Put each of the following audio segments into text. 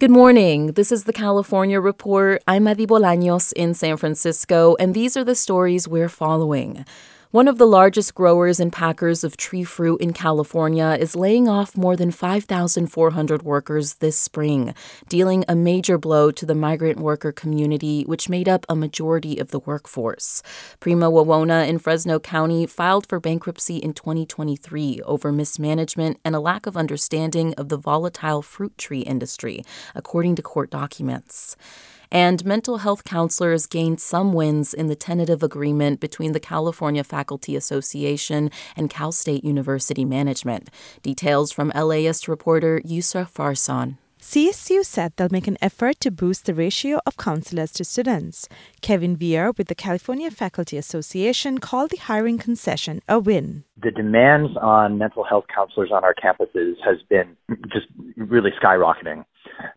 Good morning. This is the California Report. I'm Madi Bolaños in San Francisco, and these are the stories we're following. One of the largest growers and packers of tree fruit in California is laying off more than 5,400 workers this spring, dealing a major blow to the migrant worker community, which made up a majority of the workforce. Prima Wawona in Fresno County filed for bankruptcy in 2023 over mismanagement and a lack of understanding of the volatile fruit tree industry, according to court documents and mental health counselors gained some wins in the tentative agreement between the California Faculty Association and Cal State University Management. Details from LAist reporter Yusra Farzan. CSU said they'll make an effort to boost the ratio of counselors to students. Kevin Wehr with the California Faculty Association called the hiring concession a win. The demands on mental health counselors on our campuses has been just really skyrocketing.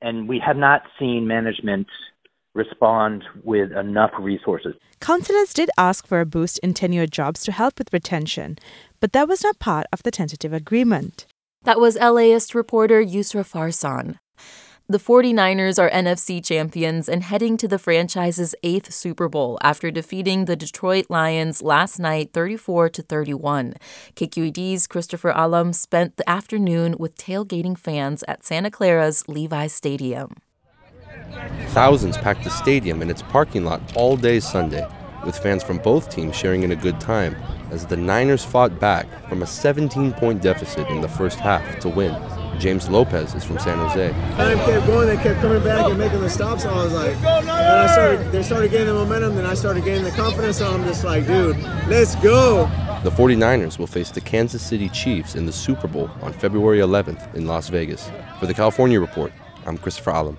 And we have not seen management respond with enough resources. Counselors did ask for a boost in tenured jobs to help with retention, but that was not part of the tentative agreement. That was LAist reporter Yusra Farzan. The 49ers are NFC champions and heading to the franchise's eighth Super Bowl after defeating the Detroit Lions last night 34 to 31. KQED's Christopher Alam spent the afternoon with tailgating fans at Santa Clara's Levi's Stadium. Thousands packed the stadium and its parking lot all day Sunday, with fans from both teams sharing in a good time as the Niners fought back from a 17 point deficit in the first half to win. James Lopez is from San Jose. Time kept going, they kept coming back and making the stops. I was like, and I started, they started getting the momentum, then I started getting the confidence. So I'm just like, dude, let's go. The 49ers will face the Kansas City Chiefs in the Super Bowl on February 11th in Las Vegas. For the California Report, I'm Christopher Alam.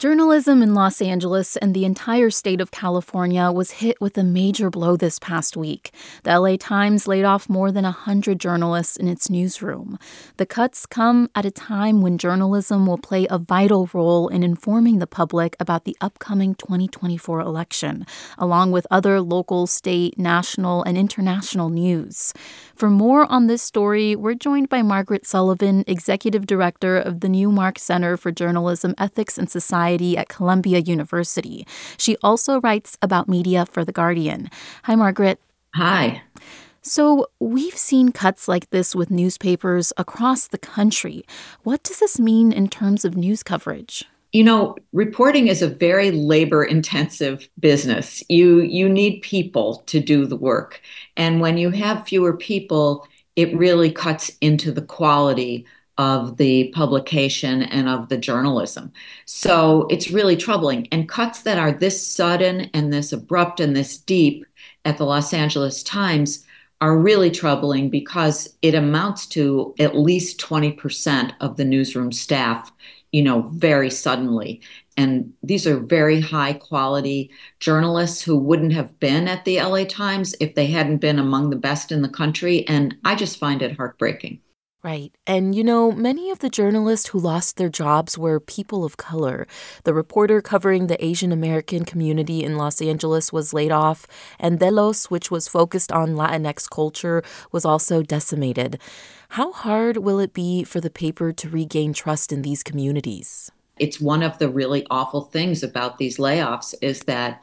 Journalism in Los Angeles and the entire state of California was hit with a major blow this past week. The LA Times laid off more than 100 journalists in its newsroom. The cuts come at a time when journalism will play a vital role in informing the public about the upcoming 2024 election, along with other local, state, national, and international news. For more on this story, we're joined by Margaret Sullivan, Executive Director of the Newmark Center for Journalism Ethics and Society at Columbia University. She also writes about media for The Guardian. Hi, Margaret. Hi. So, we've seen cuts like this with newspapers across the country. What does this mean in terms of news coverage? you know reporting is a very labor intensive business you you need people to do the work and when you have fewer people it really cuts into the quality of the publication and of the journalism so it's really troubling and cuts that are this sudden and this abrupt and this deep at the Los Angeles Times are really troubling because it amounts to at least 20% of the newsroom staff, you know, very suddenly. And these are very high quality journalists who wouldn't have been at the LA Times if they hadn't been among the best in the country. And I just find it heartbreaking. Right. And you know, many of the journalists who lost their jobs were people of color. The reporter covering the Asian American community in Los Angeles was laid off, and De Los, which was focused on Latinx culture, was also decimated. How hard will it be for the paper to regain trust in these communities? It's one of the really awful things about these layoffs is that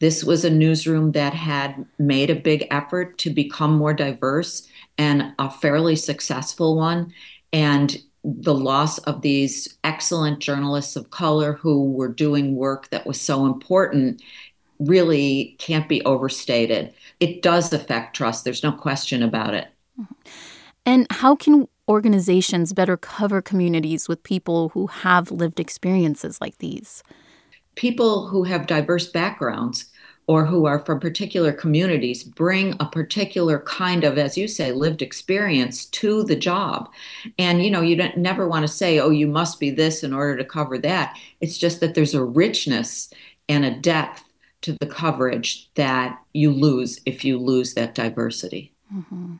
this was a newsroom that had made a big effort to become more diverse and a fairly successful one. And the loss of these excellent journalists of color who were doing work that was so important really can't be overstated. It does affect trust, there's no question about it. Mm-hmm. And how can organizations better cover communities with people who have lived experiences like these? People who have diverse backgrounds or who are from particular communities bring a particular kind of as you say lived experience to the job. And you know you don't never want to say oh you must be this in order to cover that. It's just that there's a richness and a depth to the coverage that you lose if you lose that diversity. Mm-hmm.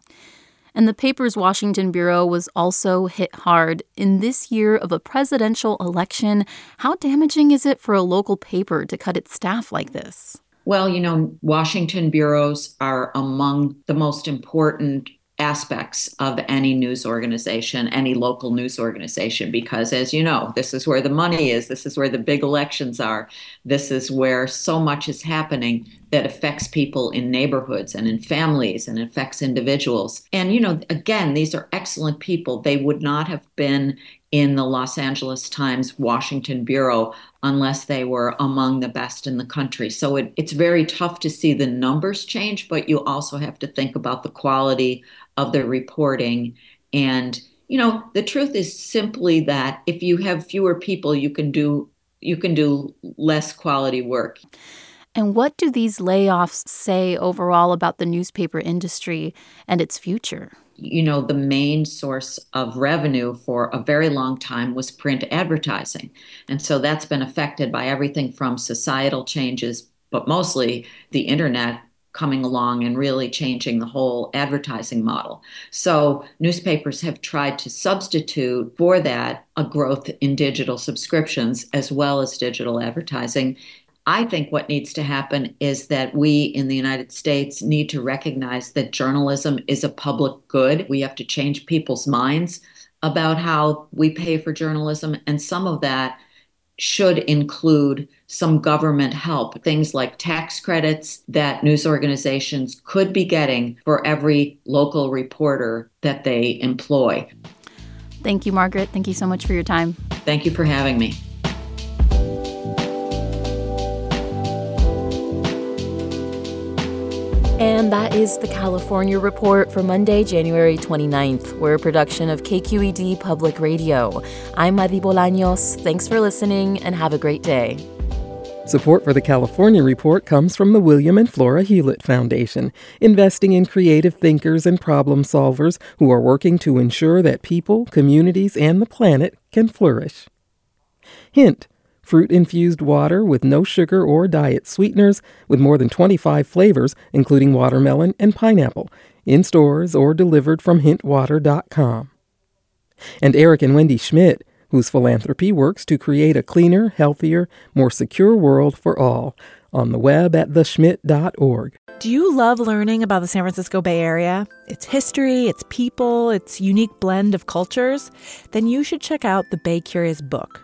And the paper's Washington Bureau was also hit hard. In this year of a presidential election, how damaging is it for a local paper to cut its staff like this? Well, you know, Washington bureaus are among the most important aspects of any news organization, any local news organization, because as you know, this is where the money is, this is where the big elections are, this is where so much is happening that affects people in neighborhoods and in families and affects individuals. And, you know, again, these are excellent people. They would not have been in the Los Angeles Times Washington Bureau unless they were among the best in the country. So it, it's very tough to see the numbers change, but you also have to think about the quality of the reporting. And, you know, the truth is simply that if you have fewer people, you can do you can do less quality work. And what do these layoffs say overall about the newspaper industry and its future? you know, the main source of revenue for a very long time was print advertising. And so that's been affected by everything from societal changes, but mostly the internet coming along and really changing the whole advertising model. So newspapers have tried to substitute for that a growth in digital subscriptions as well as digital advertising. I think what needs to happen is that we in the United States need to recognize that journalism is a public good. We have to change people's minds about how we pay for journalism, and some of that should include some government help, things like tax credits that news organizations could be getting for every local reporter that they employ. Thank you, Margaret. Thank you so much for your time. Thank you for having me. And that is the California Report for Monday, January 29th. We're a production of KQED Public Radio. I'm Madi Bolaños. Thanks for listening and have a great day. Support for the California Report comes from the William and Flora Hewlett Foundation, investing in creative thinkers and problem solvers who are working to ensure that people, communities, and the planet can flourish. Hint fruit infused water with no sugar or diet sweeteners, with more than 25 flavors, including watermelon and pineapple, in stores or delivered from hintwater.com. And Eric and Wendy Schmidt, whose philanthropy works to create a cleaner, healthier, more secure world for all, on the web at theschmidt.org. Do you love learning about the San Francisco Bay Area? Its history, its people, its unique blend of cultures? Then you should check out the Bay Curious book.